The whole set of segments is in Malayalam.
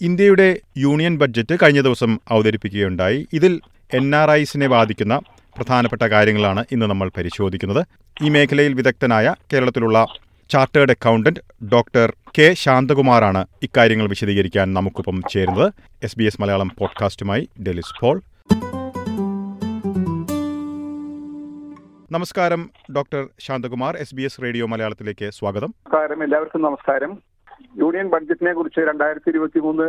ഇന്ത്യയുടെ യൂണിയൻ ബഡ്ജറ്റ് കഴിഞ്ഞ ദിവസം അവതരിപ്പിക്കുകയുണ്ടായി. ഇതിൽ എൻ ആർ ഐസിനെ ബാധിക്കുന്ന പ്രധാനപ്പെട്ട കാര്യങ്ങളാണ് ഇന്ന് നമ്മൾ പരിശോധിക്കുന്നത്. ഈ മേഖലയിൽ വിദഗ്ധനായ കേരളത്തിലുള്ള ചാർട്ടേഡ് അക്കൗണ്ടന്റ് ഡോക്ടർ കെ ശാന്തകുമാറാണ് ഇക്കാര്യങ്ങൾ വിശദീകരിക്കാൻ നമുക്കൊപ്പം ചേരുന്നത്. എസ് ബി എസ് മലയാളം പോഡ്കാസ്റ്റുമായി ഡെലിസ് പോൾ. നമസ്കാരം doctor Shanthakumar S B S radio മലയാളത്തിലേക്ക് സ്വാഗതം. നമസ്കാരം എല്ലാവർക്കും നമസ്കാരം. യൂണിയൻ ബഡ്ജറ്റിനെ കുറിച്ച് രണ്ടായിരത്തി ഇരുപത്തി മൂന്ന്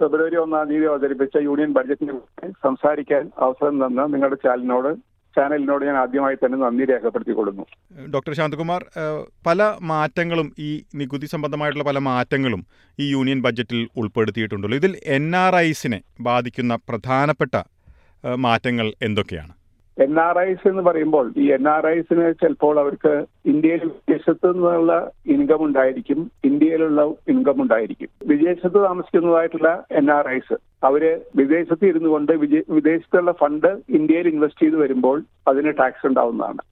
ഫെബ്രുവരി ഒന്നാം തീയതി അവതരിപ്പിച്ച യൂണിയൻ ബഡ്ജറ്റിനെ കുറിച്ച് സംസാരിക്കാൻ അവസരം തന്ന നിങ്ങളുടെ ചാനലിനോട് ചാനലിനോട് ഞാൻ ആദ്യമായി തന്നെ നന്ദി രേഖപ്പെടുത്തിക്കൊള്ളുന്നു. ഡോക്ടർ ശാന്തകുമാർ പല മാറ്റങ്ങളും ഈ നികുതി സംബന്ധമായിട്ടുള്ള പല മാറ്റങ്ങളും ഈ യൂണിയൻ ബഡ്ജറ്റിൽ ഉൾപ്പെടുത്തിയിട്ടുണ്ടല്ലോ. ഇതിൽ എൻ ആർ ഐസിനെ ബാധിക്കുന്ന പ്രധാനപ്പെട്ട മാറ്റങ്ങൾ എന്തൊക്കെയാണ്? എൻ ആർ ഐസ് എന്ന് പറയുമ്പോൾ ഈ എൻ ആർ ഐസിന് ചിലപ്പോൾ അവർക്ക് ഇന്ത്യയിൽ വിദേശത്ത് നിന്നുള്ള ഇൻകം ഉണ്ടായിരിക്കും ഇന്ത്യയിലുള്ള ഇൻകം ഉണ്ടായിരിക്കും. വിദേശത്ത് താമസിക്കുന്നതായിട്ടുള്ള എൻ ആർ ഐസ് അവർ വിദേശത്ത് ഇരുന്നു കൊണ്ട് വിദേശത്തുള്ള ഫണ്ട് ഇന്ത്യയിൽ ഇൻവെസ്റ്റ് ചെയ്ത് വരുമ്പോൾ അതിന് ടാക്സ് ഉണ്ടാവുന്നതാണ്.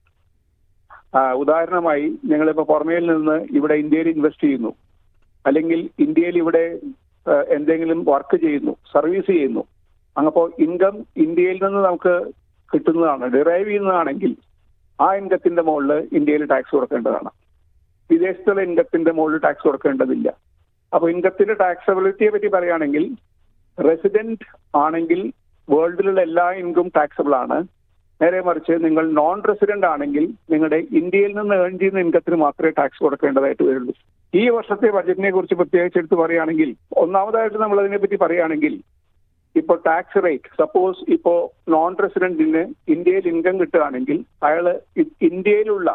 ഉദാഹരണമായി ഞങ്ങളിപ്പോ പുറമേയിൽ നിന്ന് ഇവിടെ ഇന്ത്യയിൽ ഇൻവെസ്റ്റ് ചെയ്യുന്നു. അല്ലെങ്കിൽ ഇന്ത്യയിൽ ഇവിടെ എന്തെങ്കിലും വർക്ക് ചെയ്യുന്നു സർവീസ് ചെയ്യുന്നു. അങ്ങപ്പോ ഇൻകം ഇന്ത്യയിൽ നിന്ന് നമുക്ക് കിട്ടുന്നതാണ്. ഡിറൈവ് ചെയ്യുന്നതാണെങ്കിൽ ആ ഇൻകത്തിന്റെ മുകളിൽ ഇന്ത്യയിൽ ടാക്സ് കൊടുക്കേണ്ടതാണ്. വിദേശത്തുള്ള ഇൻകത്തിന്റെ മുകളിൽ ടാക്സ് കൊടുക്കേണ്ടതില്ല. അപ്പോൾ ഇൻകത്തിന്റെ ടാക്സബിലിറ്റിയെ പറ്റി പറയുകയാണെങ്കിൽ റെസിഡന്റ് ആണെങ്കിൽ വേൾഡിലുള്ള എല്ലാ ഇൻകം ടാക്സബിൾ ആണ്. നേരെ മറിച്ച് നിങ്ങൾ നോൺ റെസിഡന്റ് ആണെങ്കിൽ നിങ്ങളുടെ ഇന്ത്യയിൽ നിന്ന് ഏൺ ചെയ്യുന്ന ഇൻകത്തിന് മാത്രമേ ടാക്സ് കൊടുക്കേണ്ടതായിട്ട് വരുള്ളൂ. ഈ വർഷത്തെ ബജറ്റിനെ കുറിച്ച് പ്രത്യേകിച്ച് എടുത്ത് പറയുകയാണെങ്കിൽ ഒന്നാമതായിട്ട് നമ്മൾ അതിനെപ്പറ്റി പറയുകയാണെങ്കിൽ ഇപ്പൊ ടാക്സ് റേറ്റ് സപ്പോസ് ഇപ്പോ നോൺ റെസിഡന്റിന് ഇന്ത്യയിൽ ഇൻകം കിട്ടുകയാണെങ്കിൽ അയാൾ ഇന്ത്യയിലുള്ള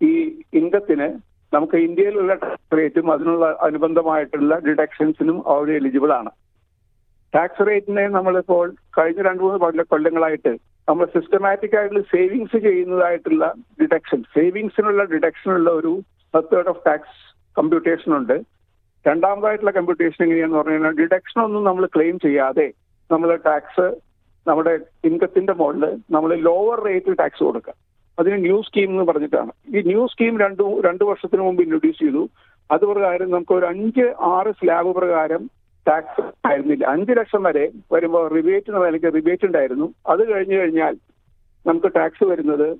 ഈ ഇൻകത്തിന് നമുക്ക് ഇന്ത്യയിലുള്ള ടാക്സ് റേറ്റും അതിനുള്ള അനുബന്ധമായിട്ടുള്ള ഡിഡക്ഷൻസിനും അവർ എലിജിബിൾ ആണ്. ടാക്സ് റേറ്റിനെ നമ്മളിപ്പോൾ കഴിഞ്ഞ രണ്ട് മൂന്ന് കൊല്ല കൊല്ലങ്ങളായിട്ട് നമ്മൾ സിസ്റ്റമാറ്റിക് ആയിട്ടുള്ള സേവിങ്സ് ചെയ്യുന്നതായിട്ടുള്ള ഡിഡക്ഷൻ സേവിങ്സിനുള്ള ഡിഡക്ഷനുള്ള ഒരു മെത്തേഡ് ഓഫ് ടാക്സ് കമ്പ്യൂട്ടേഷൻ ഉണ്ട്. രണ്ടാമതായിട്ടുള്ള കമ്പ്യൂട്ടേഷൻ എങ്ങനെയാന്ന് പറഞ്ഞു കഴിഞ്ഞാൽ ഡിഡക്ഷൻ ഒന്നും നമ്മൾ ക്ലെയിം ചെയ്യാതെ നമ്മൾ ടാക്സ് നമ്മുടെ ഇൻകത്തിന്റെ മുകളിൽ നമ്മൾ ലോവർ റേറ്റിൽ ടാക്സ് കൊടുക്കുക. അതിന് ന്യൂ സ്കീം എന്ന് പറഞ്ഞിട്ടാണ്. ഈ ന്യൂ സ്കീം രണ്ടു രണ്ടു വർഷത്തിന് മുമ്പ് ഇൻട്രൊഡ്യൂസ് ചെയ്തു. അത് പ്രകാരം നമുക്ക് ഒരു അഞ്ച് ആറ് സ്ലാബ് പ്രകാരം ടാക്സ് ആയിരുന്നില്ല. അഞ്ച് ലക്ഷം വരെ വരുമ്പോൾ റിബേറ്റ് എന്ന നിലയ്ക്ക് റിബേറ്റ് ഉണ്ടായിരുന്നു. അത് കഴിഞ്ഞു കഴിഞ്ഞാൽ നമുക്ക് ടാക്സ് വരുന്നത്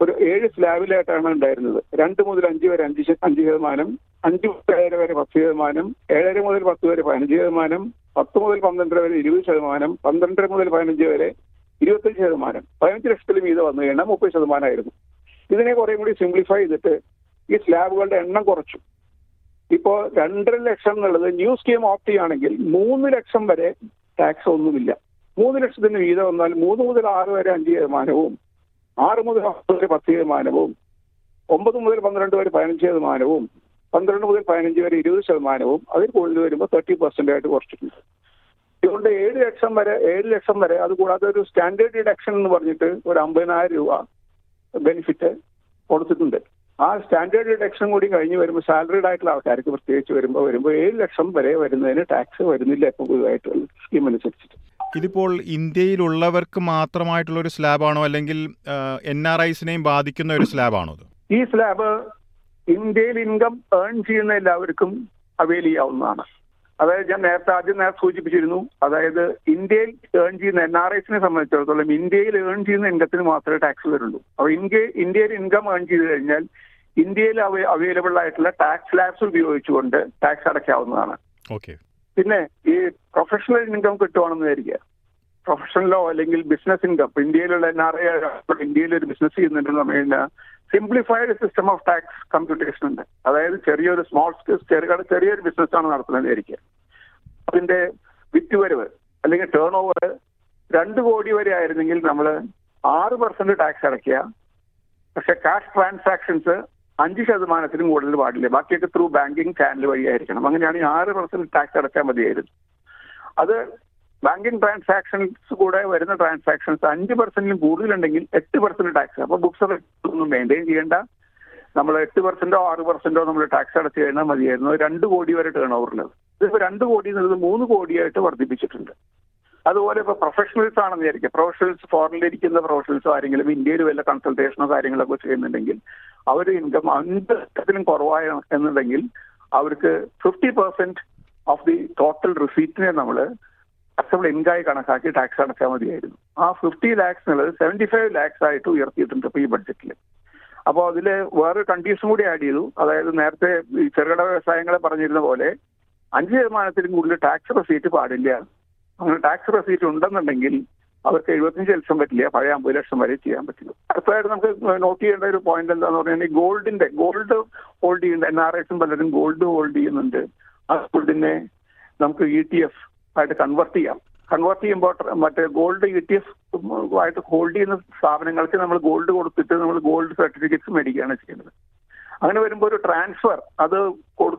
ഒരു ഏഴ് സ്ലാബിലായിട്ടാണ് ഉണ്ടായിരുന്നത്. രണ്ട് മുതൽ അഞ്ച് വരെ അഞ്ച് അഞ്ച് ശതമാനം അഞ്ച് മുതൽ ഏഴര വരെ പത്ത് ശതമാനം ഏഴര മുതൽ പത്ത് വരെ പതിനഞ്ച് ശതമാനം പത്ത് മുതൽ പന്ത്രണ്ടര വരെ ഇരുപത് ശതമാനം പന്ത്രണ്ടര മുതൽ പതിനഞ്ച് വരെ ഇരുപത്തഞ്ച് ശതമാനം. പതിനഞ്ച് ലക്ഷത്തിൽ വീതം വന്നു കഴിഞ്ഞാൽ മുപ്പത് ശതമാനമായിരുന്നു. ഇതിനെ കുറേ കൂടി സിംപ്ലിഫൈ ചെയ്തിട്ട് ഈ സ്ലാബുകളുടെ എണ്ണം കുറച്ചു. ഇപ്പോൾ രണ്ടര ലക്ഷം എന്നുള്ളത് ന്യൂ സ്കീം ഓപ്റ്റ് ചെയ്യുകയാണെങ്കിൽ മൂന്ന് ലക്ഷം വരെ ടാക്സ് ഒന്നുമില്ല. മൂന്ന് ലക്ഷത്തിന് വീതം വന്നാൽ മൂന്ന് മുതൽ ആറ് വരെ അഞ്ച് ശതമാനവും ആറ് മുതൽ ആറ് വരെ പത്ത് ശതമാനവും ഒമ്പത് മുതൽ പന്ത്രണ്ട് വരെ പതിനഞ്ച് ശതമാനവും പന്ത്രണ്ട് മുതൽ പതിനഞ്ച് വരെ ഇരുപത് ശതമാനവും അതിൽ കൂടുതൽ വരുമ്പോൾ തേർട്ടി പെർസെന്റ് ആയിട്ട് കുറച്ചിട്ടുണ്ട്. അതുകൊണ്ട് ഏഴ് ലക്ഷം വരെ ഏഴ് ലക്ഷം വരെ അത് കൂടാതെ ഒരു സ്റ്റാൻഡേർഡ് ഡിഡക്ഷൻ എന്ന് പറഞ്ഞിട്ട് ഒരു അമ്പതിനായിരം രൂപ ബെനിഫിറ്റ് കൊടുത്തിട്ടുണ്ട്. ആ സ്റ്റാൻഡേർഡ് ഡിഡക്ഷൻ കൂടി കഴിഞ്ഞ് വരുമ്പോൾ സാലറീഡ് ആയിട്ടുള്ള ആൾക്കാർക്ക് പ്രത്യേകിച്ച് വരുമ്പോൾ വരുമ്പോൾ ഏഴ് ലക്ഷം വരെ വരുന്നതിന് ടാക്സ് വരുന്നില്ല ഇപ്പോൾ പുതുതായിട്ടുള്ള സ്കീം അനുസരിച്ചിട്ട്. ഇതിപ്പോൾ ഇന്ത്യയിലുള്ളവർക്ക് മാത്രമായിട്ടുള്ള ഒരു സ്ലാബാണോ അല്ലെങ്കിൽ എൻ ആർ ഐസിനെയും ബാധിക്കുന്ന ഒരു സ്ലാബാണോ ഈ സ്ലാബ് ഇന്ത്യയിൽ ഇൻകം ഏൺ ചെയ്യുന്ന എല്ലാവർക്കും അവൈൽ ചെയ്യാവുന്നതാണ് അതായത് ഞാൻ നേരത്തെ ആദ്യം നേരത്തെ സൂചിപ്പിച്ചിരുന്നു അതായത് ഇന്ത്യയിൽ ഏൺ ചെയ്യുന്ന എൻ ആർ ഐസിനെ സംബന്ധിച്ചിടത്തോളം ഇന്ത്യയിൽ ഏൺ ചെയ്യുന്ന ഇൻകത്തിന് മാത്രമേ ടാക്സ് വരുള്ളൂ. അപ്പോൾ ഇന്ത്യ ഇന്ത്യയിൽ ഇൻകം ഏൺ ചെയ്ത് കഴിഞ്ഞാൽ ഇന്ത്യയിൽ അവൈലബിൾ ആയിട്ടുള്ള ടാക്സ് ലാബ്സ് ഉപയോഗിച്ചുകൊണ്ട് ടാക്സ് അടയ്ക്കാവുന്നതാണ്. ഓക്കെ. പിന്നെ ഈ പ്രൊഫഷണൽ ഇൻകം കിട്ടുവാണെന്ന് വിചാരിക്കുക. പ്രൊഫഷണലോ അല്ലെങ്കിൽ ബിസിനസ് ഇൻകം ഇന്ത്യയിലുള്ള എൻ ആർ ഐ ഇന്ത്യയിൽ ഒരു ബിസിനസ് ചെയ്യുന്നുണ്ടെന്ന് പറഞ്ഞു കഴിഞ്ഞാൽ simplified system of tax computation ഉണ്ട്. അതായത് ചെറിയൊരു സ്മോൾ ചെറുകട ചെറിയൊരു ബിസിനസ് ആണ് നടത്തുന്നത് വിചാരിക്കുക അതിന്റെ വിറ്റുവരവ് അല്ലെങ്കിൽ ടേൺ ഓവർ രണ്ട് കോടി വരെ ആയിരുന്നെങ്കിൽ നമ്മൾ ആറ് പെർസെന്റ് ടാക്സ് അടയ്ക്കുക. പക്ഷെ കാഷ് ട്രാൻസാക്ഷൻസ് അഞ്ച് ശതമാനത്തിനും കൂടുതൽ പാടില്ല. ബാക്കിയൊക്കെ ത്രൂ ബാങ്കിങ് ചാനൽ വഴിയായിരിക്കണം. അങ്ങനെയാണെങ്കിൽ ആറ് പെർസെന്റ് ടാക്സ് അടച്ചാൽ മതിയായിരുന്നു. അത് ബാങ്കിങ് ട്രാൻസാക്ഷൻസ് കൂടെ വരുന്ന ട്രാൻസാക്ഷൻസ് അഞ്ച് പെർസെന്റിലും കൂടുതലുണ്ടെങ്കിൽ എട്ട് പെർസെന്റ് ടാക്സ്. അപ്പൊ ബുക്സ് ഒന്നും മെയിന്റെയിൻ ചെയ്യേണ്ട. നമ്മൾ എട്ട് പെർസെന്റോ ആറ് പെർസെന്റോ നമ്മൾ ടാക്സ് അടച്ചു കഴിഞ്ഞാൽ മതിയായിരുന്നു. രണ്ട് കോടി വരെ ടേൺ ഓവറിലത് ഇതിപ്പോ രണ്ട് കോടി എന്നുള്ളത് മൂന്ന് കോടിയായിട്ട് വർദ്ധിപ്പിച്ചിട്ടുണ്ട്. അതുപോലെ ഇപ്പൊ പ്രൊഫഷണൽസ് ആണെന്ന് വിചാരിക്കുക പ്രൊഫഷണൽസ് ഫോറിനിലിരിക്കുന്ന പ്രൊഫഷണൽസോ ആരെങ്കിലും ഇന്ത്യയിൽ വല്ല കൺസൾട്ടേഷനോ കാര്യങ്ങളൊക്കെ ചെയ്യുന്നുണ്ടെങ്കിൽ അവർ ഇൻകം അഞ്ച് ലക്ഷത്തിലും കുറവായ എന്നുണ്ടെങ്കിൽ അവർക്ക് fifty percent of the total റിസീറ്റിനെ നമ്മൾ ടാക്സബിൾ ഇൻകായി കണക്കാക്കി ടാക്സ് അടച്ചാൽ മതിയായിരുന്നു. ആ ഫിഫ്റ്റി ലാക്സ് എന്നുള്ളത് സെവന്റി ഫൈവ് ലാക്സ് ആയിട്ട് ഉയർത്തിയിട്ടുണ്ട് ഇപ്പോൾ ഈ ബഡ്ജറ്റിൽ അപ്പോൾ അതിൽ വേറൊരു കണ്ടീഷൻ കൂടി ആഡ് ചെയ്തു. അതായത് നേരത്തെ ഈ ചെറുകിട വ്യവസായങ്ങളെ പറഞ്ഞിരുന്ന പോലെ അഞ്ച് ശതമാനത്തിലും കൂടുതൽ ടാക്സ് റെസീറ്റ് പാടില്ല. അങ്ങനെ ടാക്സ് റെസീറ്റ് ഉണ്ടെന്നുണ്ടെങ്കിൽ അവർക്ക് എഴുപത്തഞ്ച് ലക്ഷം പറ്റില്ല പഴയ അമ്പത് ലക്ഷം വരെ ചെയ്യാൻ പറ്റില്ല അടുത്തതായിട്ട് നമുക്ക് നോട്ട് ചെയ്യേണ്ട ഒരു പോയിന്റ് എന്താന്ന് പറഞ്ഞാൽ ഗോൾഡിന്റെ ഗോൾഡ് ഹോൾഡ് ചെയ്യുന്നുണ്ട് എൻ ആർ ഐസും പലരും ഗോൾഡ് ഹോൾഡ് ചെയ്യുന്നുണ്ട്. ആ ഗോൾഡിനെ നമുക്ക് ഇ ടി എഫ് ആയിട്ട് കൺവെർട്ട് ചെയ്യാം കൺവേർട്ട് ചെയ്യുമ്പോൾ മറ്റേ ഗോൾഡ് ഇ ടി എഫ് ആയിട്ട് ഹോൾഡ് ചെയ്യുന്ന സ്ഥാപനങ്ങൾക്ക് നമ്മൾ ഗോൾഡ് കൊടുത്തിട്ട് നമ്മൾ ഗോൾഡ് സർട്ടിഫിക്കറ്റ്സ് മേടിക്കുകയാണ് ചെയ്യുന്നത് അങ്ങനെ വരുമ്പോൾ ഒരു ട്രാൻസ്ഫർ അത്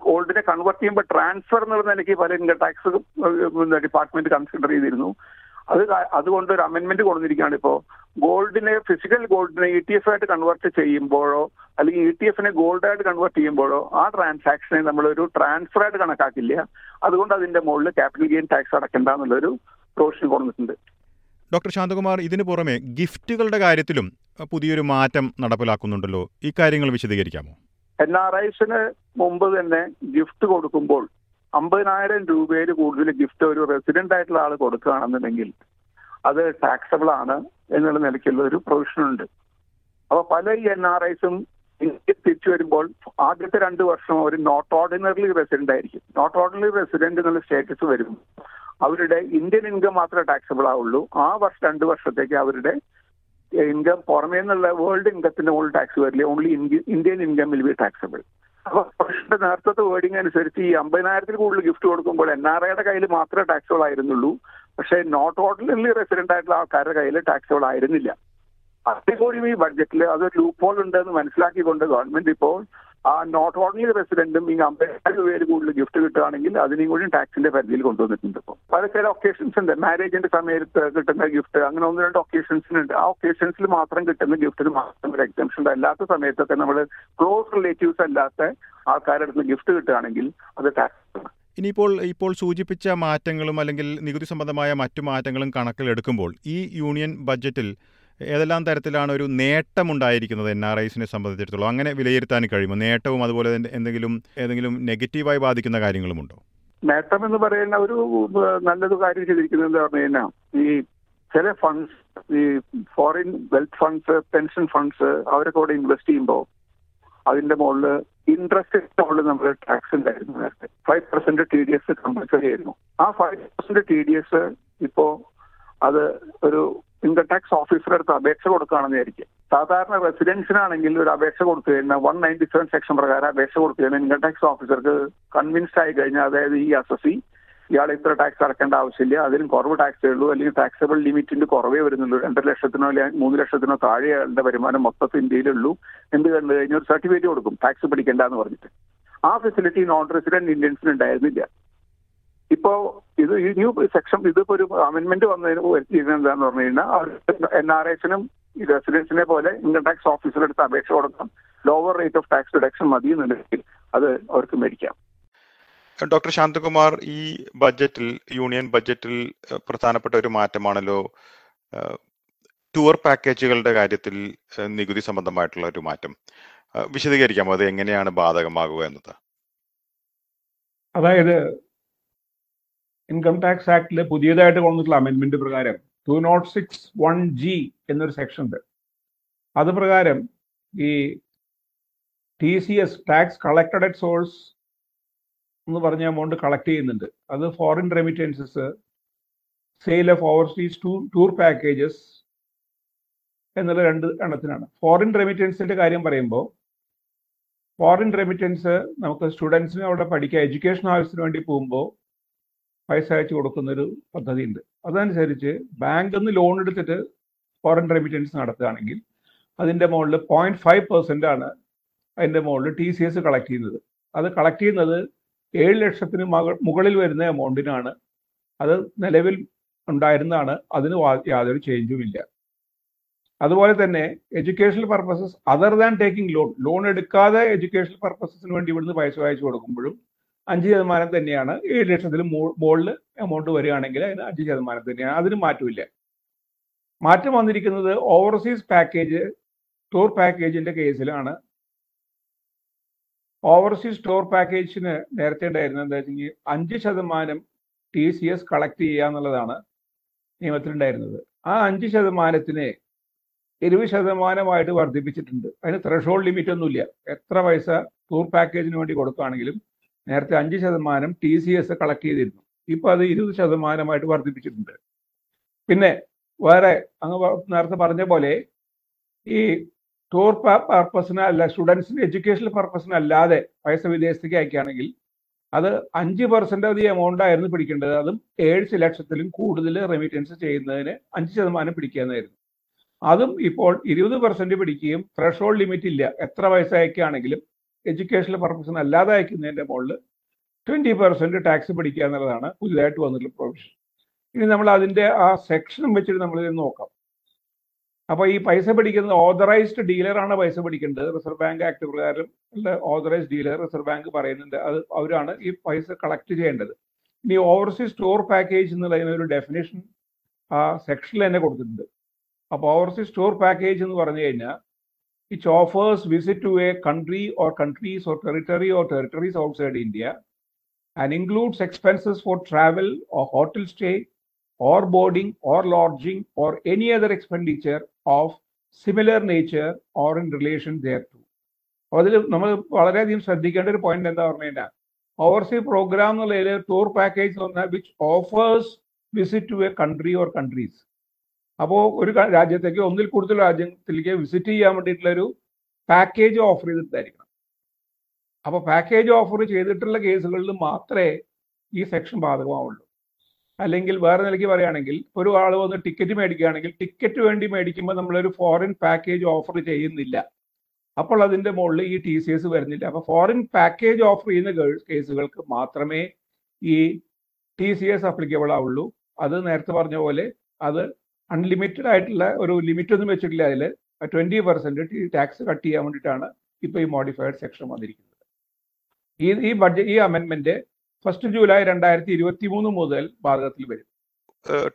ഗോൾഡിനെ കൺവേർട്ട് ചെയ്യുമ്പോൾ ട്രാൻസ്ഫർ എന്നുള്ള നിലയ്ക്ക് പല ഇൻകം ടാക്സ് ഡിപ്പാർട്ട്മെന്റ് കൺസിഡർ ചെയ്തിരുന്നു അത് അതുകൊണ്ട് ഒരു അമെന്റ്മെന്റ് കൊണ്ടുവന്നിരിക്കുകയാണ് ഇപ്പോ ഗോൾഡിനെ ഫിസിക്കൽ ഗോൾഡിനെ ഇ ടി എഫ് ആയിട്ട് കൺവേർട്ട് ചെയ്യുമ്പോഴോ അല്ലെങ്കിൽ ഇ ടി എഫിനെ ഗോൾഡായിട്ട് കൺവേർട്ട് ചെയ്യുമ്പോഴോ ആ ട്രാൻസാക്ഷനെ നമ്മളൊരു ട്രാൻസ്ഫർ ആയിട്ട് കണക്കാക്കില്ല. അതുകൊണ്ട് അതിന്റെ മുകളിൽ ക്യാപിറ്റൽ ഗെയിൻ ടാക്സ് അടക്കണ്ട എന്നുള്ളൊരു പ്രൊവിഷൻ കൊണ്ടുവന്നിട്ടുണ്ട് ഡോക്ടർ ശാന്തകുമാർ ഇതിനു പുറമെ ഗിഫ്റ്റുകളുടെ കാര്യത്തിലും പുതിയൊരു മാറ്റം നടപ്പിലാക്കുന്നുണ്ടല്ലോ. ഈ കാര്യങ്ങൾ വിശദീകരിക്കാമോ? എൻ ആർ ഐസിന് മുമ്പ് തന്നെ ഗിഫ്റ്റ് കൊടുക്കുമ്പോൾ അമ്പതിനായിരം രൂപയിൽ കൂടുതൽ ഗിഫ്റ്റ് ഒരു റെസിഡന്റ് ആയിട്ടുള്ള ആൾ കൊടുക്കുകയാണെന്നുണ്ടെങ്കിൽ അത് ടാക്സബിൾ ആണ് എന്നുള്ള നിലയ്ക്കുള്ള ഒരു പ്രൊവിഷൻ ഉണ്ട്. അപ്പൊ പല ഈ എൻ ആർ ഐസും തിരിച്ചു വരുമ്പോൾ ആദ്യത്തെ രണ്ട് വർഷം ഒരു നോട്ട് ഓർഡിനറി റെസിഡന്റ് ആയിരിക്കും. നോട്ട് ഓർഡിനറി റെസിഡന്റ് എന്നുള്ള സ്റ്റേറ്റസ് വരും. അവരുടെ ഇന്ത്യൻ ഇൻകം മാത്രമേ ടാക്സബിൾ ആവുള്ളൂ. ആ വർഷം രണ്ട് വർഷത്തേക്ക് അവരുടെ ഇൻകം പുറമേ നിന്നുള്ള വേൾഡ് ഇൻകത്തിന്റെ മുകളിൽ ടാക്സ് വരില്ല. Only Indian income will be taxable പ്രശ്നത്തിന്റെ നേരത്തെ വേർഡിംഗ് അനുസരിച്ച് ഈ അമ്പതിനായിരത്തിൽ കൂടുതൽ ഗിഫ്റ്റ് കൊടുക്കുമ്പോൾ എൻ ആർ ഐയുടെ കയ്യിൽ മാത്രമേ ടാക്സുകൾ ആയിരുന്നുള്ളൂ. പക്ഷേ നോട്ട് ഓർഡിനറി റെസിഡന്റ് ആയിട്ടുള്ള ആൾക്കാരുടെ കയ്യിൽ ടാക്സുകൾ ആയിരുന്നില്ല. അതേകൂടി ഈ ബഡ്ജറ്റിൽ അതൊരു ലൂപ്പ് ഹോൾ ഉണ്ടെന്ന് മനസ്സിലാക്കിക്കൊണ്ട് ഗവൺമെന്റ് ഇപ്പോൾ ആ നോട്ട് ഓർഡിനറി റെസിഡന്റും ഈ പേര് കൂടുതൽ ഗിഫ്റ്റ് കിട്ടുകയാണെങ്കിൽ അതിനെയും കൂടി ടാക്സിന്റെ പരിധിയിൽ കൊണ്ടുവന്നിട്ടുണ്ട് ഇപ്പോൾ പല ചില ഒക്കേഷൻസ് ഉണ്ട്. മാരേജിന്റെ സമയത്ത് കിട്ടുന്ന ഗിഫ്റ്റ് അങ്ങനെ ഒന്ന് രണ്ട് ഒക്കേഷൻസിനുണ്ട് ആ ഒക്കേഷൻസിൽ മാത്രം കിട്ടുന്ന ഗിഫ്റ്റിന് മാത്രം ഒരു എക്സംഷൻ ഉണ്ട്. അല്ലാത്ത സമയത്തൊക്കെ നമ്മൾ ക്ലോസ് റിലേറ്റീവ്സ് അല്ലാത്ത ആൾക്കാരുടെ അടുത്ത് ഗിഫ്റ്റ് കിട്ടുകയാണെങ്കിൽ അത് ടാക്സ് ഇനിയിപ്പോൾ ഇപ്പോൾ സൂചിപ്പിച്ച മാറ്റങ്ങളും അല്ലെങ്കിൽ നികുതി സംബന്ധമായ മറ്റു മാറ്റങ്ങളും കണക്കിലെടുക്കുമ്പോൾ ഈ യൂണിയൻ ബഡ്ജറ്റിൽ ഏതെല്ലാം തരത്തിലാണ് ഒരു നേട്ടമുണ്ടായിരിക്കുന്നത് എൻ ആർ ഐസിനെ സംബന്ധിച്ചിടത്തോളം? അങ്ങനെ വിലയിരുത്താൻ കഴിയുമോ? നേട്ടവും അതുപോലെ തന്നെ എന്തെങ്കിലും ഏതെങ്കിലും നെഗറ്റീവായി ബാധിക്കുന്ന കാര്യങ്ങളുമുണ്ടോ? നേട്ടം എന്ന് പറയുന്ന ഒരു നല്ലൊരു കാര്യം ചെയ്തിരിക്കുന്നത് എന്ന് പറഞ്ഞു കഴിഞ്ഞാൽ ഈ ചില ഫണ്ട്സ് ഈ foreign wealth funds pension funds അവരൊക്കെ കൂടെ ഇൻവെസ്റ്റ് ചെയ്യുമ്പോൾ അതിന്റെ മുകളിൽ ഇൻട്രസ്റ്റ് മുകളിൽ നമ്മൾ ടാക്സ് ഉണ്ടായിരുന്നു നേരത്തെ. Five percent T D S compulsory ആയിരുന്നു. ആ five percent T D S ഇപ്പോ അത് ഒരു ഇൻകം ടാക്സ് ഓഫീസറുടെ അടുത്ത് അപേക്ഷ കൊടുക്കുകയാണെന്ന് വിചാരിക്കും സാധാരണ റെസിഡൻസിനാണെങ്കിൽ ഒരു അപേക്ഷ കൊടുത്തു കഴിഞ്ഞാൽ വൺ നയന്റി സെവൻ സെക്ഷൻ പ്രകാരം അപേക്ഷ കൊടുത്തു കഴിഞ്ഞാൽ ഇൻകം ടാക്സ് ഓഫീസർക്ക് കൺവിൻസ്ഡ് ആയി കഴിഞ്ഞാൽ അതായത് ഈ എസ് എസ് സി ഇയാൾ ഇത്ര ടാക്സ് അടക്കേണ്ട ആവശ്യമില്ല. അതിലും കുറവ് ടാക്സേ ഉള്ളൂ. അല്ലെങ്കിൽ ടാക്സബിൾ ലിമിറ്റിന്റെ കുറവേ വരുന്നുള്ളൂ. രണ്ടര ലക്ഷത്തിനോ അല്ലെങ്കിൽ മൂന്ന് ലക്ഷത്തിനോ താഴെ വരുമാനം മൊത്തത്തിൽ ഇന്ത്യയിലുള്ളൂ. എന്ത് കണ്ടു കഴിഞ്ഞാൽ ഒരു സർട്ടിഫിക്കറ്റ് കൊടുക്കും. ടാക്സ് പിടിക്കേണ്ട എന്ന് പറഞ്ഞിട്ട്. ആ ഫെസിലിറ്റി നോൺ റെസിഡന്റ് ഇന്ത്യൻസിന് ഉണ്ടായിരുന്നില്ല. ഇപ്പോ ഇത് ഈ ന്യൂ സെക്ഷൻ ഇതിപ്പോ ഒരു അമെന്റ്മെന്റ് വന്നതിന് വരുത്തിയിരുന്നത് എന്താന്ന് പറഞ്ഞു കഴിഞ്ഞാൽ എൻ ആർ എസിനും റെസിഡൻസിനെ പോലെ ഇൻകം ടാക്സ് ഓഫീസിലെടുത്ത് അടുത്ത് അപേക്ഷ കൊടുക്കാം lower rate of tax reduction മതി എന്നുണ്ടെങ്കിൽ അത് അവർക്ക് മേടിക്കാം. ഡോക്ടർ ശാന്തകുമാർ ഈ ബഡ്ജറ്റിൽ യൂണിയൻ ബഡ്ജറ്റിൽ പ്രധാനപ്പെട്ട ഒരു മാറ്റമാണല്ലോ ടൂർ പാക്കേജുകളുടെ കാര്യത്തിൽ നികുതി സംബന്ധമായിട്ടുള്ള ഒരു മാറ്റം. വിശദീകരിക്കാമോ? അത് എങ്ങനെയാണ് ബാധകമാകുക എന്നത്? അതായത് ഇൻകം ടാക്സ് ആക്ടിൽ പുതിയതായിട്ട് കൊണ്ടിട്ടുള്ള അമെന്റ്മെന്റ് പ്രകാരം two nought six one G എന്നൊരു സെക്ഷൻ ഉണ്ട്. അത് പ്രകാരം ഈ T C S tax collected at source എന്ന് പറഞ്ഞ എമൗണ്ട് കളക്ട് ചെയ്യുന്നുണ്ട്. അത് foreign remittances sale of overseas to tour packages എന്നുള്ള രണ്ട് എണ്ണത്തിനാണ്. ഫോറിൻ റെമിറ്റൻസിന്റെ കാര്യം പറയുമ്പോൾ ഫോറിൻ റെമിറ്റൻസ് നമുക്ക് സ്റ്റുഡൻസിന് അവിടെ പഠിക്കുക എഡ്യൂക്കേഷൻ ആവശ്യത്തിന് വേണ്ടി പോകുമ്പോൾ പൈസ അയച്ചു പദ്ധതി ഉണ്ട് അതനുസരിച്ച് ബാങ്കിൽ നിന്ന് ലോൺ എടുത്തിട്ട് ഫോറിൻ റെമിറ്റൻസ് നടത്തുകയാണെങ്കിൽ അതിന്റെ മുകളിൽ പോയിന്റ് ഫൈവ് പെർസെന്റ് ആണ് അതിന്റെ മുകളിൽ ടി സി എസ് കളക്ട് ചെയ്യുന്നത്. അത് കളക്ട് ചെയ്യുന്നത് ഏഴ് ലക്ഷത്തിന് മുകളിൽ വരുന്ന എമൗണ്ടിനാണ് അത് നിലവിൽ ഉണ്ടായിരുന്നതാണ്. അതിന് യാതൊരു ചേഞ്ചും ഇല്ല അതുപോലെ തന്നെ educational purposes other than taking loan loan എടുക്കാതെ എഡ്യൂക്കേഷണൽ പർപ്പസസിന് വേണ്ടി ഇവിടുന്ന് പൈസ കൊടുക്കുമ്പോഴും അഞ്ച് ശതമാനം തന്നെയാണ്. ഏഴ് ലക്ഷത്തിൽ മുകളിൽ എമൗണ്ട് വരികയാണെങ്കിൽ അതിന് അഞ്ച് ശതമാനം തന്നെയാണ്. അതിന് മാറ്റമില്ല. മാറ്റം വന്നിരിക്കുന്നത് ഓവർസീസ് പാക്കേജ് ടൂർ പാക്കേജിന്റെ കേസിലാണ്. ഓവർസീസ് ടൂർ പാക്കേജിന് നേരത്തെ ഉണ്ടായിരുന്നത് എന്താ വെച്ചെങ്കിൽ അഞ്ച് ശതമാനം ടി സി എസ് കളക്ട് ചെയ്യുക എന്നുള്ളതാണ് നിയമത്തിലുണ്ടായിരുന്നത്. ആ അഞ്ച് ശതമാനത്തിന് ഇരുപത് ശതമാനമായിട്ട് വർദ്ധിപ്പിച്ചിട്ടുണ്ട്. അതിന് ത്രഷോൾഡ് ലിമിറ്റ് ഒന്നുമില്ല. എത്ര പൈസ ടൂർ പാക്കേജിന് വേണ്ടി കൊടുക്കുകയാണെങ്കിലും നേരത്തെ അഞ്ച് ശതമാനം ടി സി എസ് കളക്ട് ചെയ്തിരുന്നു. ഇപ്പൊ അത് ഇരുപത് ശതമാനമായിട്ട് വർദ്ധിപ്പിച്ചിട്ടുണ്ട്. പിന്നെ വേറെ അങ്ങ് നേരത്തെ പറഞ്ഞ പോലെ ഈ ടൂർ പർപ്പസിന് അല്ല സ്റ്റുഡൻസിന് എഡ്യൂക്കേഷണൽ പർപ്പസിന് അല്ലാതെ പൈസ വിദേശത്തേക്ക് അയക്കുകയാണെങ്കിൽ അത് അഞ്ച് പെർസെന്റ് അധികം എമൗണ്ട് ആയിരുന്നു പിടിക്കേണ്ടത്. അതും ഏഴ് ലക്ഷത്തിലും കൂടുതൽ റെമിറ്റൻസ് ചെയ്യുന്നതിന് അഞ്ച് ശതമാനം പിടിക്കുകയെന്നായിരുന്നു അതും ഇപ്പോൾ ഇരുപത് പെർസെന്റ് പിടിക്കുകയും ത്രഷോൾഡ് ലിമിറ്റ് ഇല്ല. എത്ര പൈസ അയക്കുകയാണെങ്കിലും എഡ്യൂക്കേഷണൽ പർപ്പസിന് അല്ലാതെ അയക്കുന്നതിന്റെ മുകളിൽ ട്വന്റി പെർസെന്റ് ടാക്സ് പിടിക്കുക എന്നുള്ളതാണ് പുതിയതായിട്ട് വന്നിട്ടുള്ള പ്രൊവിഷൻ ഇനി നമ്മൾ അതിന്റെ ആ സെക്ഷനും വെച്ചിട്ട് നമ്മൾ ഇത് നോക്കാം. അപ്പോൾ ഈ പൈസ പിടിക്കുന്നത് ഓതറൈസ്ഡ് ഡീലറാണ് പൈസ പിടിക്കേണ്ടത്. റിസർവ് ബാങ്ക് ആക്ട് പ്രകാരം ഉള്ള ഓതറൈസ്ഡ് ഡീലർ റിസർവ് ബാങ്ക് പറയുന്നുണ്ട്. അത് അവരാണ് ഈ പൈസ കളക്ട് ചെയ്യേണ്ടത്. ഇനി ഓവർസീസ് സ്റ്റോർ പാക്കേജ് എന്നുള്ളതിന് ഒരു ഡെഫിനേഷൻ ആ സെക്ഷനിൽ തന്നെ കൊടുത്തിട്ടുണ്ട്. അപ്പോൾ ഓവർസീസ് സ്റ്റോർ പാക്കേജ് എന്ന് പറഞ്ഞു കഴിഞ്ഞാൽ it offers visit to a country or countries or territory or territories outside India and includes expenses for travel or hotel stay or boarding or lodging or any other expenditure of similar nature or in relation thereto. അപ്പോൾ അതിൽ നമ്മൾ വളരെയധികം ശ്രദ്ധിക്കേണ്ട ഒരു പോയിന്റ് എന്താ പറഞ്ഞു കഴിഞ്ഞാൽ ഓവർസീ പ്രോഗ്രാം എന്നുള്ളതിൽ ടൂർ പാക്കേജ് എന്ന് പറഞ്ഞാൽ which offers visit to a country or countries അപ്പോൾ ഒരു രാജ്യത്തേക്ക് ഒന്നിൽ കൂടുതൽ രാജ്യത്തിലേക്ക് വിസിറ്റ് ചെയ്യാൻ വേണ്ടിയിട്ടുള്ള ഒരു പാക്കേജ് ഓഫർ ചെയ്തിട്ടായിരിക്കണം അപ്പോൾ പാക്കേജ് ഓഫർ ചെയ്തിട്ടുള്ള കേസുകളിൽ മാത്രമേ ഈ സെക്ഷൻ ബാധകമാവുള്ളൂ. അല്ലെങ്കിൽ വേറെ നിലയ്ക്ക് പറയുകയാണെങ്കിൽ ഒരു ആൾ വന്ന് ടിക്കറ്റ് മേടിക്കുകയാണെങ്കിൽ ടിക്കറ്റ് വേണ്ടി മേടിക്കുമ്പോൾ നമ്മളൊരു ഫോറിൻ പാക്കേജ് ഓഫർ ചെയ്യുന്നില്ല. അപ്പോൾ അതിന്റെ മുകളിൽ ഈ ടി സി എസ് വരുന്നില്ല. അപ്പോൾ ഫോറിൻ പാക്കേജ് ഓഫർ ചെയ്യുന്ന കേസുകൾക്ക് മാത്രമേ ഈ ടി സി എസ് അപ്ലിക്കബിൾ ആവുള്ളൂ. അത് നേരത്തെ പറഞ്ഞ പോലെ അത് അൺലിമിറ്റഡ് ആയിട്ടുള്ള ഒരു ലിമിറ്റ് ഒന്നും വെച്ചിട്ടില്ല അതിൽ. ട്വന്റി പെർസെന്റ് ടാക്സ് കട്ട് ചെയ്യാൻ വേണ്ടിയിട്ടാണ് ഇപ്പൊ ഈ മോഡിഫൈഡ് സെക്ഷൻ വന്നിരിക്കുന്നത്. ഈ ഈ ബഡ്ജറ്റ് ഈ അമെന്റ്മെന്റ് ഫസ്റ്റ് ജൂലൈ രണ്ടായിരത്തി ഇരുപത്തി മൂന്ന് മുതൽ ബാധകത്തിൽ വരും.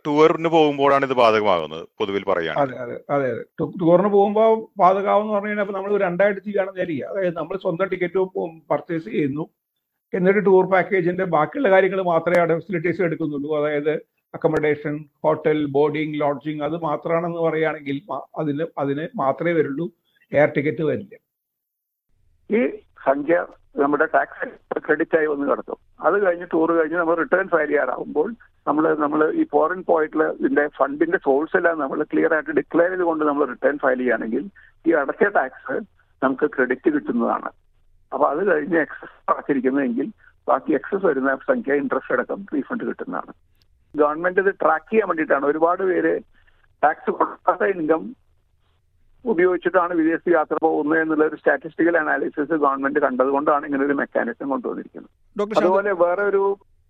ടൂറിന് പോകുമ്പോഴാണ് ഇത് ബാധകമാകുന്നത് പൊതുവിൽ പറയാം അതെ അതെ അതെ അതെ. ടൂറിന് പോകുമ്പോൾ ബാധകമാവെന്ന് പറഞ്ഞു കഴിഞ്ഞാൽ നമ്മൾ രണ്ടായിട്ട് ചെയ്യുകയാണെന്ന് വിചാരിക്കുക. അതായത് നമ്മൾ സ്വന്തം ടിക്കറ്റ് പർച്ചേസ് ചെയ്യുന്നു. എന്നിട്ട് ടൂർ പാക്കേജിന്റെ ബാക്കിയുള്ള കാര്യങ്ങൾ മാത്രമേ അവിടെ ഫെസിലിറ്റീസ് എടുക്കുന്നുള്ളൂ. അതായത് അക്കോമഡേഷൻ ഹോട്ടൽ ബോർഡിംഗ് ലോഡ്ജിങ് അത് മാത്രമാണെന്ന് പറയുകയാണെങ്കിൽ അതിന് അതിന് മാത്രമേ വരുള്ളൂ. എയർ ടിക്കറ്റ് വരില്ല. ഈ സംഖ്യ നമ്മുടെ ടാക്സ് ക്രെഡിറ്റ് ആയി വന്ന് കിടക്കും. അത് കഴിഞ്ഞ് ടൂർ കഴിഞ്ഞ് നമ്മൾ റിട്ടേൺ ഫയൽ ചെയ്യാറാവുമ്പോൾ നമ്മൾ നമ്മൾ ഈ ഫോറിൻ പോയിട്ടുള്ള ഇതിന്റെ ഫണ്ടിന്റെ സോഴ്സ് എല്ലാം നമ്മൾ ക്ലിയർ ആയിട്ട് ഡിക്ലെയർ ചെയ്തുകൊണ്ട് നമ്മൾ റിട്ടേൺ ഫയൽ ചെയ്യുകയാണെങ്കിൽ ഈ അടച്ച ടാക്സ് നമുക്ക് ക്രെഡിറ്റ് കിട്ടുന്നതാണ്. അപ്പൊ അത് കഴിഞ്ഞ് എക്സസ് അടച്ചിരിക്കുന്നതെങ്കിൽ ബാക്കി എക്സസ് വരുന്ന സംഖ്യ ഇൻട്രസ്റ്റ് അടക്കം റീഫണ്ട് കിട്ടുന്നതാണ്. ഗവൺമെന്റ് ഇത് ട്രാക്ക് ചെയ്യാൻ വേണ്ടിയിട്ടാണ്. ഒരുപാട് പേര് ടാക്സ് കൊടുക്കാത്ത ഇൻകം ഉപയോഗിച്ചിട്ടാണ് വിദേശ യാത്ര പോകുന്നത് എന്നുള്ള ഒരു സ്റ്റാറ്റിസ്റ്റിക്കൽ അനാലിസിസ് ഗവൺമെന്റ് കണ്ടതുകൊണ്ടാണ് ഇങ്ങനെ ഒരു മെക്കാനിസം കൊണ്ടുവന്നിരിക്കുന്നത് അതുപോലെ വേറെ ഒരു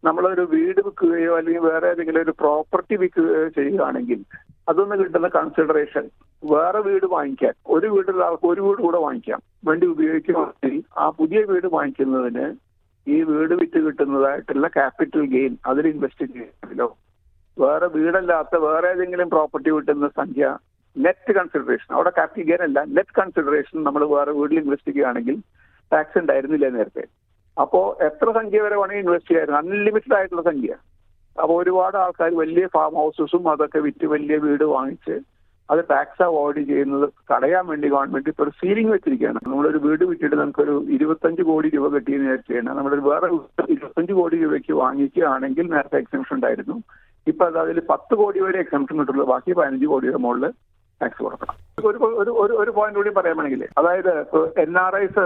നമ്മളൊരു വീട് വിൽക്കുകയോ അല്ലെങ്കിൽ വേറെ ഏതെങ്കിലും ഒരു പ്രോപ്പർട്ടി വിൽക്കുകയോ ചെയ്യുകയാണെങ്കിൽ അതൊന്ന് കിട്ടുന്ന കൺസിഡറേഷൻ വേറെ വീട് വാങ്ങിക്കാൻ ഒരു വീടുള്ള ആൾക്ക് ഒരു വീട് കൂടെ വാങ്ങിക്കാം. വേണ്ടി ഉപയോഗിക്കുകയാണെങ്കിൽ ആ പുതിയ വീട് വാങ്ങിക്കുന്നതിന് ഈ വീട് വിറ്റ് കിട്ടുന്നതായിട്ടുള്ള ക്യാപിറ്റൽ ഗെയിൻ അതിൽ ഇൻവെസ്റ്റ് ചെയ്യാമല്ലോ വേറെ വീടല്ലാത്ത വേറെ ഏതെങ്കിലും പ്രോപ്പർട്ടി കിട്ടുന്ന സംഖ്യ നെറ്റ് കൺസിഡറേഷൻ അവിടെ ക്യാപിറ്റൽ ഗെയിൻ അല്ല നെറ്റ് കൺസിഡറേഷൻ നമ്മൾ വേറെ വീട്ടിൽ ഇൻവെസ്റ്റ് ചെയ്യുകയാണെങ്കിൽ ടാക്സ് ഉണ്ടായിരുന്നില്ല നേരത്തെ? അപ്പോ എത്ര സംഖ്യ വരെ വേണമെങ്കിൽ ഇൻവെസ്റ്റ് ചെയ്യായിരുന്നു അൺലിമിറ്റഡ് ആയിട്ടുള്ള സംഖ്യ. അപ്പോൾ ഒരുപാട് ആൾക്കാർ വലിയ ഫാം ഹൗസസും അതൊക്കെ വിറ്റ് വലിയ വീട് വാങ്ങിച്ച് അത് ടാക്സ് അവോയ്ഡ് ചെയ്യുന്നത് തടയാൻ വേണ്ടി ഗവൺമെന്റ് ഇപ്പോൾ ഒരു സീലിംഗ് വെച്ചിരിക്കുകയാണ്. നമ്മളൊരു വീട് വിറ്റിട്ട് നമുക്കൊരു ഇരുപത്തഞ്ച് കോടി രൂപ കിട്ടിയെന്ന് വിചാരിച്ചാണ് നമ്മളൊരു വേറെ ഇരുപത്തഞ്ച് കോടി രൂപയ്ക്ക് വാങ്ങിക്കുകയാണെങ്കിൽ നേരത്തെ എക്സംഷൻ ഉണ്ടായിരുന്നു. ഇപ്പൊ അത് അതിൽ പത്ത് കോടി വരെ എക്സംഷൻ കിട്ടുള്ളൂ. ബാക്കി പതിനഞ്ച് കോടിയുടെ മുകളിൽ ടാക്സ് കൊടുക്കണം. ഒരു ഒരു ഒരു പോയിന്റ് കൂടി പറയാൻ വേണമെങ്കിൽ. അതായത് എൻ ആർ ഐസ്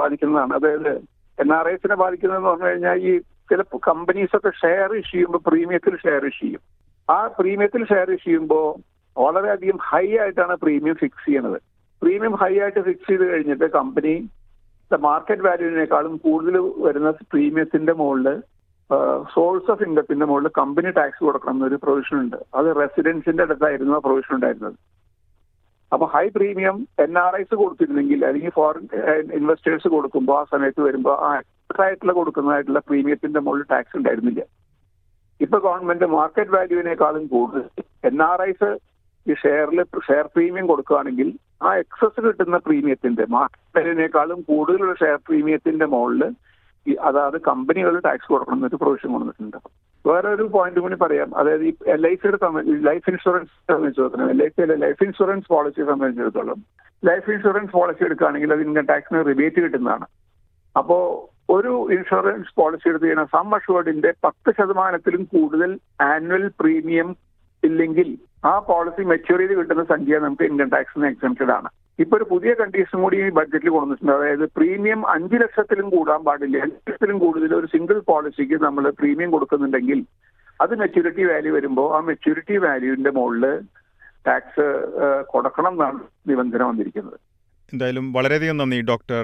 ബാധിക്കുന്നതാണ്. അതായത് എൻ ആർ ഐസിനെ ബാധിക്കുന്നതെന്ന് പറഞ്ഞു കഴിഞ്ഞാൽ ഈ ചില കമ്പനീസ് ഒക്കെ ഷെയർ ഇഷ്യൂ ചെയ്യുമ്പോൾ പ്രീമിയത്തിൽ ഷെയർ ഇഷ്യൂ ചെയ്യും. ആ പ്രീമിയത്തിൽ ഷെയർ ഇഷ്യൂ ചെയ്യുമ്പോൾ വളരെയധികം ഹൈ ആയിട്ടാണ് പ്രീമിയം ഫിക്സ് ചെയ്യുന്നത് പ്രീമിയം ഹൈ ആയിട്ട് ഫിക്സ് ചെയ്ത് കഴിഞ്ഞിട്ട് കമ്പനി മാർക്കറ്റ് വാല്യൂവിനേക്കാളും കൂടുതൽ വരുന്ന പ്രീമിയത്തിന്റെ മുകളിൽ സോഴ്സ് ഓഫ് ഇൻകത്തിന്റെ മുകളിൽ കമ്പനി ടാക്സ് കൊടുക്കണം എന്നൊരു പ്രൊവിഷൻ ഉണ്ട്. അത് റെസിഡൻസിന്റെ അടുത്തായിരുന്നു ആ പ്രൊവിഷൻ ഉണ്ടായിരുന്നത്. അപ്പൊ high premium N R Is കൊടുത്തിരുന്നെങ്കിൽ അല്ലെങ്കിൽ ഫോറിൻ ഇൻവെസ്റ്റേഴ്സ് കൊടുക്കുമ്പോൾ ആ സമയത്ത് വരുമ്പോൾ ആ ആയിട്ടുള്ള കൊടുക്കുന്നതായിട്ടുള്ള പ്രീമിയത്തിന്റെ മുകളിൽ ടാക്സ് ഉണ്ടായിരുന്നില്ല. ഇപ്പൊ ഗവൺമെന്റ് മാർക്കറ്റ് വാല്യൂവിനേക്കാളും കൂടുതൽ എൻ ആർ ഐസ് ഈ ഷെയറിൽ ഷെയർ പ്രീമിയം കൊടുക്കുകയാണെങ്കിൽ ആ എക്സസ് കിട്ടുന്ന പ്രീമിയത്തിന്റെ മാർക്കറ്റിനേക്കാളും കൂടുതലുള്ള ഷെയർ പ്രീമിയത്തിന്റെ മുകളിൽ ഈ അതാത് കമ്പനികൾ ടാക്സ് കൊടുക്കണം എന്നൊരു പ്രൊവിഷൻ കൊണ്ടുവന്നിട്ടുണ്ട്. വേറെ ഒരു പോയിന്റ് കൂടി പറയാം. അതായത് ഈ സിയുടെ ലൈഫ് ഇൻഷുറൻസ് സംബന്ധിച്ചിടത്തോളം സിയിലെ ലൈഫ് ഇൻഷുറൻസ് പോളിസി സംബന്ധിച്ചിടത്തോളം ലൈഫ് ഇൻഷുറൻസ് പോളിസി എടുക്കുകയാണെങ്കിൽ അത് ഇൻകം ടാക്സിന് റിബേറ്റ് കിട്ടുന്നതാണ്. അപ്പോ ഒരു ഇൻഷുറൻസ് പോളിസി എടുത്തു കഴിഞ്ഞാൽ സം അഷുവേർഡിന്റെ പത്ത് ശതമാനത്തിലും കൂടുതൽ ആനുവൽ പ്രീമിയം ഇല്ലെങ്കിൽ ആ പോളിസി മെച്യൂർ ചെയ്ത് കിട്ടുന്ന സംഖ്യ നമുക്ക് ഇൻകം ടാക്സിന് എക്സംപ്റ്റഡ് ആണ്. ഇപ്പൊ ഒരു പുതിയ കണ്ടീഷൻ കൂടി ഈ ബഡ്ജറ്റിൽ കൊണ്ടുവന്നിട്ടുണ്ട്. അതായത് പ്രീമിയം അഞ്ച് ലക്ഷത്തിലും കൂടാൻ പാടില്ല. അഞ്ച് ലക്ഷത്തിലും കൂടുതൽ ഒരു സിംഗിൾ പോളിസിക്ക് നമ്മൾ പ്രീമിയം കൊടുക്കുന്നുണ്ടെങ്കിൽ അത് മെച്യൂരിറ്റി വാല്യൂ വരുമ്പോൾ ആ മെച്യൂരിറ്റി വാല്യൂവിന്റെ മുകളിൽ ടാക്സ് കൊടുക്കണം എന്നാണ് നിബന്ധന വന്നിരിക്കുന്നത്. എന്തായാലും വളരെയധികം നന്ദി doctor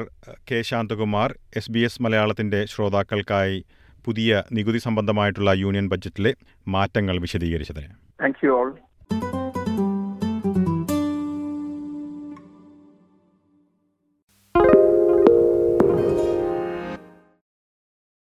K Shanthakumar. S B S മലയാളത്തിന്റെ ശ്രോതാക്കൾക്കായി പുതിയ നികുതി സംബന്ധമായിട്ടുള്ള യൂണിയൻ ബജറ്റിലെ മാറ്റങ്ങൾ വിശദീകരിച്ചതിന്. Thank you all